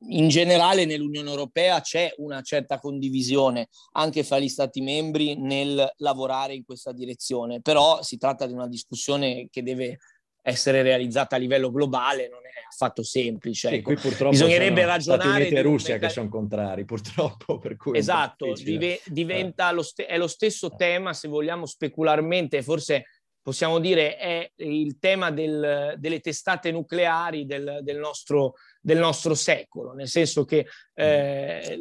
in generale nell'Unione Europea c'è una certa condivisione anche fra gli Stati membri nel lavorare in questa direzione, però si tratta di una discussione che deve essere realizzata a livello globale, non è affatto semplice. Sì, ecco. qui purtroppo Bisognerebbe ragionare... Stati Uniti e Russia che sono contrari, purtroppo. Per cui esatto, div- diventa eh. lo st- è lo stesso tema, se vogliamo specularmente, forse possiamo dire è il tema del, delle testate nucleari del, del, nostro, del, nostro, secolo, nel senso che eh,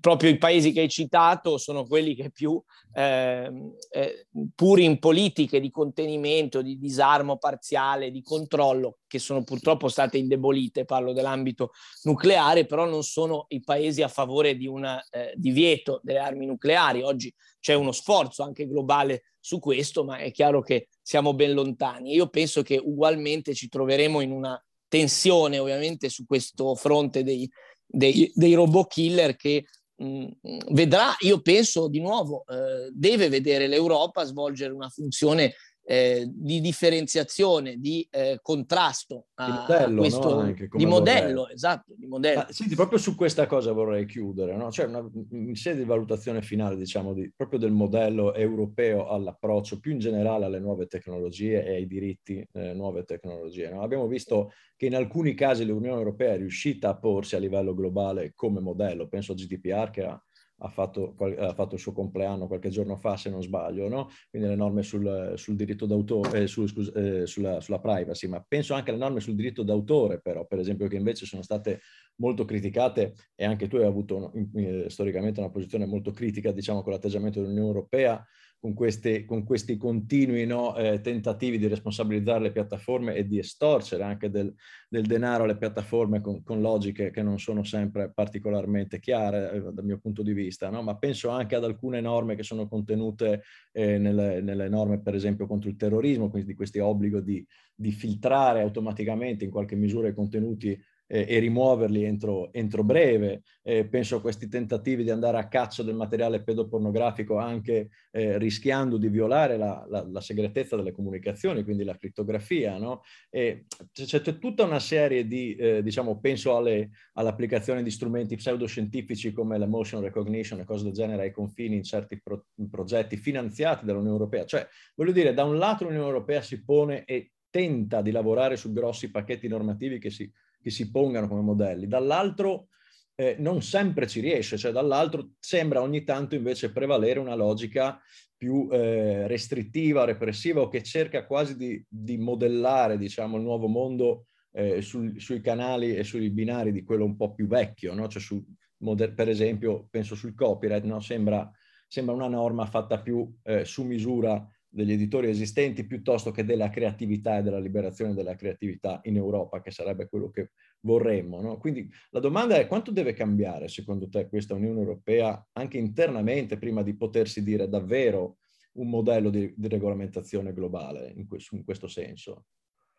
proprio i paesi che hai citato sono quelli che più, eh, eh, pur in politiche di contenimento, di disarmo parziale, di controllo, che sono purtroppo state indebolite, parlo dell'ambito nucleare, però non sono i paesi a favore di un eh, divieto delle armi nucleari. Oggi c'è uno sforzo anche globale su questo, ma è chiaro che siamo ben lontani. Io penso che ugualmente ci troveremo in una tensione ovviamente su questo fronte dei, dei, dei robot killer che mh, mm, vedrà, io penso di nuovo, eh, deve vedere l'Europa svolgere una funzione eh, di differenziazione, di eh, contrasto a, di modello, questo, no? di modello esatto, di modello. Ma, senti, proprio su questa cosa vorrei chiudere, no? cioè una, in sede di valutazione finale, diciamo, di, proprio del modello europeo all'approccio più in generale alle nuove tecnologie e ai diritti eh, nuove tecnologie. No? Abbiamo visto che in alcuni casi l'Unione Europea è riuscita a porsi a livello globale come modello, penso a GDPR che ha ha fatto, ha fatto, il suo compleanno qualche giorno fa, se non sbaglio, no? quindi le norme sul, sul diritto d'autore, eh, su, scusa, eh, sulla, sulla, privacy, ma penso anche alle norme sul diritto d'autore, però, per esempio, che invece sono state molto criticate e anche tu hai avuto eh, storicamente una posizione molto critica, diciamo, con l'atteggiamento dell'Unione Europea con, queste, con questi continui no, eh, tentativi di responsabilizzare le piattaforme e di estorcere anche del, del denaro alle piattaforme con, con, logiche che non sono sempre particolarmente chiare eh, dal mio punto di vista, no? ma penso anche ad alcune norme che sono contenute eh, nelle, nelle, norme per esempio contro il terrorismo, quindi di questo obbligo di, di filtrare automaticamente in qualche misura i contenuti eh, e rimuoverli entro, entro breve. Eh, penso a questi tentativi di andare a caccia del materiale pedopornografico anche eh, rischiando di violare la, la, la, segretezza delle comunicazioni, quindi la crittografia. No? c'è, tutta una serie di, eh, diciamo, penso alle, all'applicazione di strumenti pseudoscientifici come l'emotion recognition e cose del genere ai confini in certi pro- progetti finanziati dall'Unione Europea. Cioè, voglio dire, da un lato l'Unione Europea si pone e tenta di lavorare su grossi pacchetti normativi che si che si pongano come modelli, dall'altro eh, non sempre ci riesce, cioè dall'altro sembra ogni tanto invece prevalere una logica più eh, restrittiva, repressiva o che cerca quasi di, di modellare diciamo, il nuovo mondo eh, sul, sui canali e sui binari di quello un po' più vecchio, no? cioè su, per esempio penso sul copyright, no? sembra, sembra, una norma fatta più eh, su misura degli editori esistenti piuttosto che della creatività e della liberazione della creatività in Europa, che sarebbe quello che vorremmo. No? Quindi la domanda è quanto deve cambiare secondo te questa Unione Europea anche internamente prima di potersi dire davvero un modello di, di regolamentazione globale in, questo, in questo senso?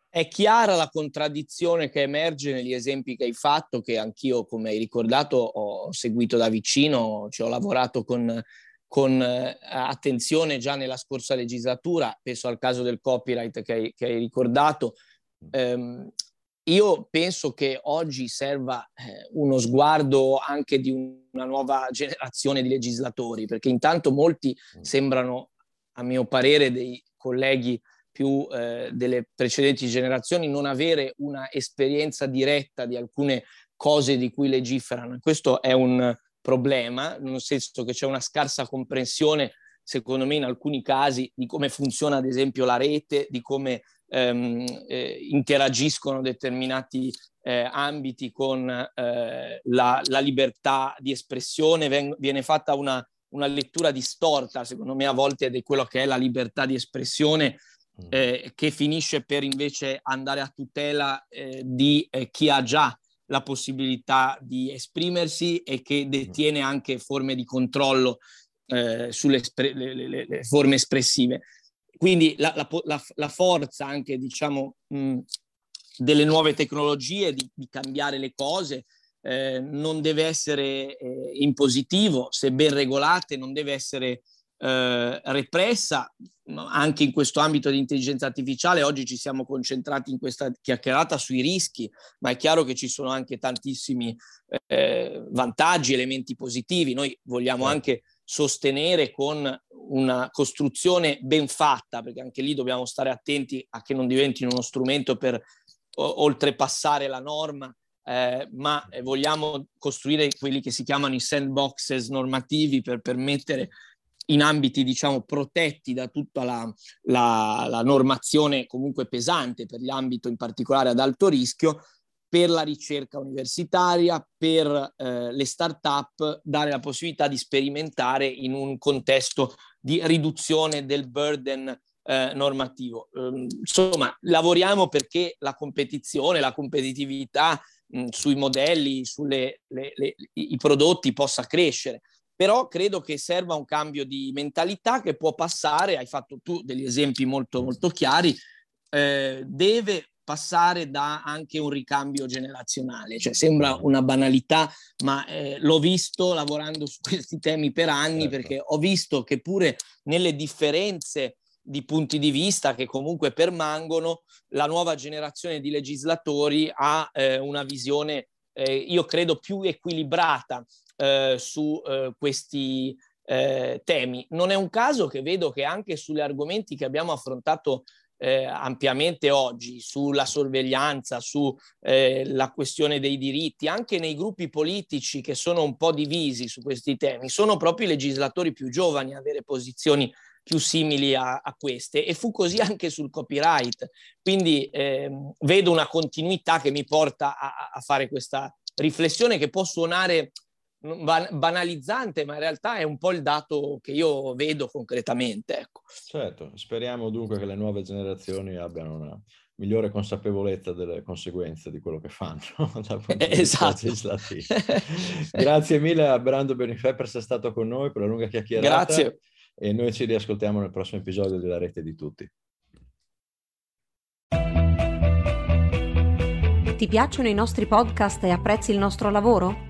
È chiara la contraddizione che emerge negli esempi che hai fatto, che anch'io, come hai ricordato, ho seguito da vicino, ci ho lavorato con con eh, attenzione già nella scorsa legislatura, penso al caso del copyright che hai, che hai ricordato. Um, io penso che oggi serva eh, uno sguardo anche di una nuova generazione di legislatori, perché intanto molti mm. sembrano, a mio parere, dei colleghi più eh, delle precedenti generazioni non avere una esperienza diretta di alcune cose di cui legiferano. Questo è un, problema, nel senso che c'è una scarsa comprensione, secondo me, in alcuni casi, di come funziona, ad esempio, la rete, di come ehm, eh, interagiscono determinati eh, ambiti con eh, la, la, libertà di espressione, Ven- viene fatta una, una, lettura distorta, secondo me, a volte di quello che è la libertà di espressione. Mm. Eh, che finisce per invece andare a tutela eh, di eh, chi ha già la possibilità di esprimersi e che detiene anche forme di controllo eh, sulle le, le, le, forme espressive. Quindi la, la, la forza anche, diciamo, mh, delle nuove tecnologie, di, di cambiare le cose, eh, non deve essere eh, in positivo, se ben regolate, non deve essere eh, repressa anche in questo ambito di intelligenza artificiale. Oggi ci siamo concentrati in questa chiacchierata sui rischi, ma è chiaro che ci sono anche tantissimi eh, vantaggi, elementi positivi. Noi vogliamo certo. anche sostenere con una costruzione ben fatta, perché anche lì dobbiamo stare attenti a che non diventino uno strumento per o- oltrepassare la norma, eh, ma vogliamo costruire quelli che si chiamano i sandboxes normativi per permettere in ambiti diciamo protetti da tutta la, la, la normazione comunque pesante per l'ambito in particolare ad alto rischio, per la ricerca universitaria, per eh, le start-up, dare la possibilità di sperimentare in un contesto di riduzione del burden eh, normativo. Um, insomma, lavoriamo perché la competizione, la competitività mh, sui modelli, sui prodotti possa crescere però credo che serva un cambio di mentalità che può passare, hai fatto tu degli esempi molto, molto chiari, eh, deve passare da anche un ricambio generazionale. Cioè, sembra una banalità, ma eh, l'ho visto lavorando su questi temi per anni certo. perché ho visto che pure nelle differenze di punti di vista che comunque permangono, la nuova generazione di legislatori ha eh, una visione, eh, io credo, più equilibrata eh, su eh, questi eh, temi. Non è un caso che vedo che anche sugli argomenti che abbiamo affrontato eh, ampiamente oggi, sulla sorveglianza, sulla questione dei diritti, anche nei gruppi politici che sono un po' divisi su questi temi, sono proprio i legislatori più giovani a avere posizioni più simili a, a, queste e fu così anche sul copyright. Quindi eh, vedo una continuità che mi porta a, a, fare questa riflessione che può suonare banalizzante, ma in realtà è un po' il dato che io vedo concretamente. Ecco. Certo, speriamo dunque che le nuove generazioni abbiano una migliore consapevolezza delle conseguenze di quello che fanno esatto. Grazie mille a Brando Benifè per essere stato con noi per la lunga chiacchierata. Grazie. E noi ci riascoltiamo nel prossimo episodio della Rete di Tutti. Ti piacciono i nostri podcast e apprezzi il nostro lavoro?